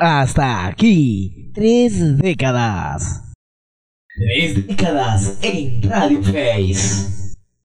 Hasta aquí, tres décadas. Tres décadas en Radio Face.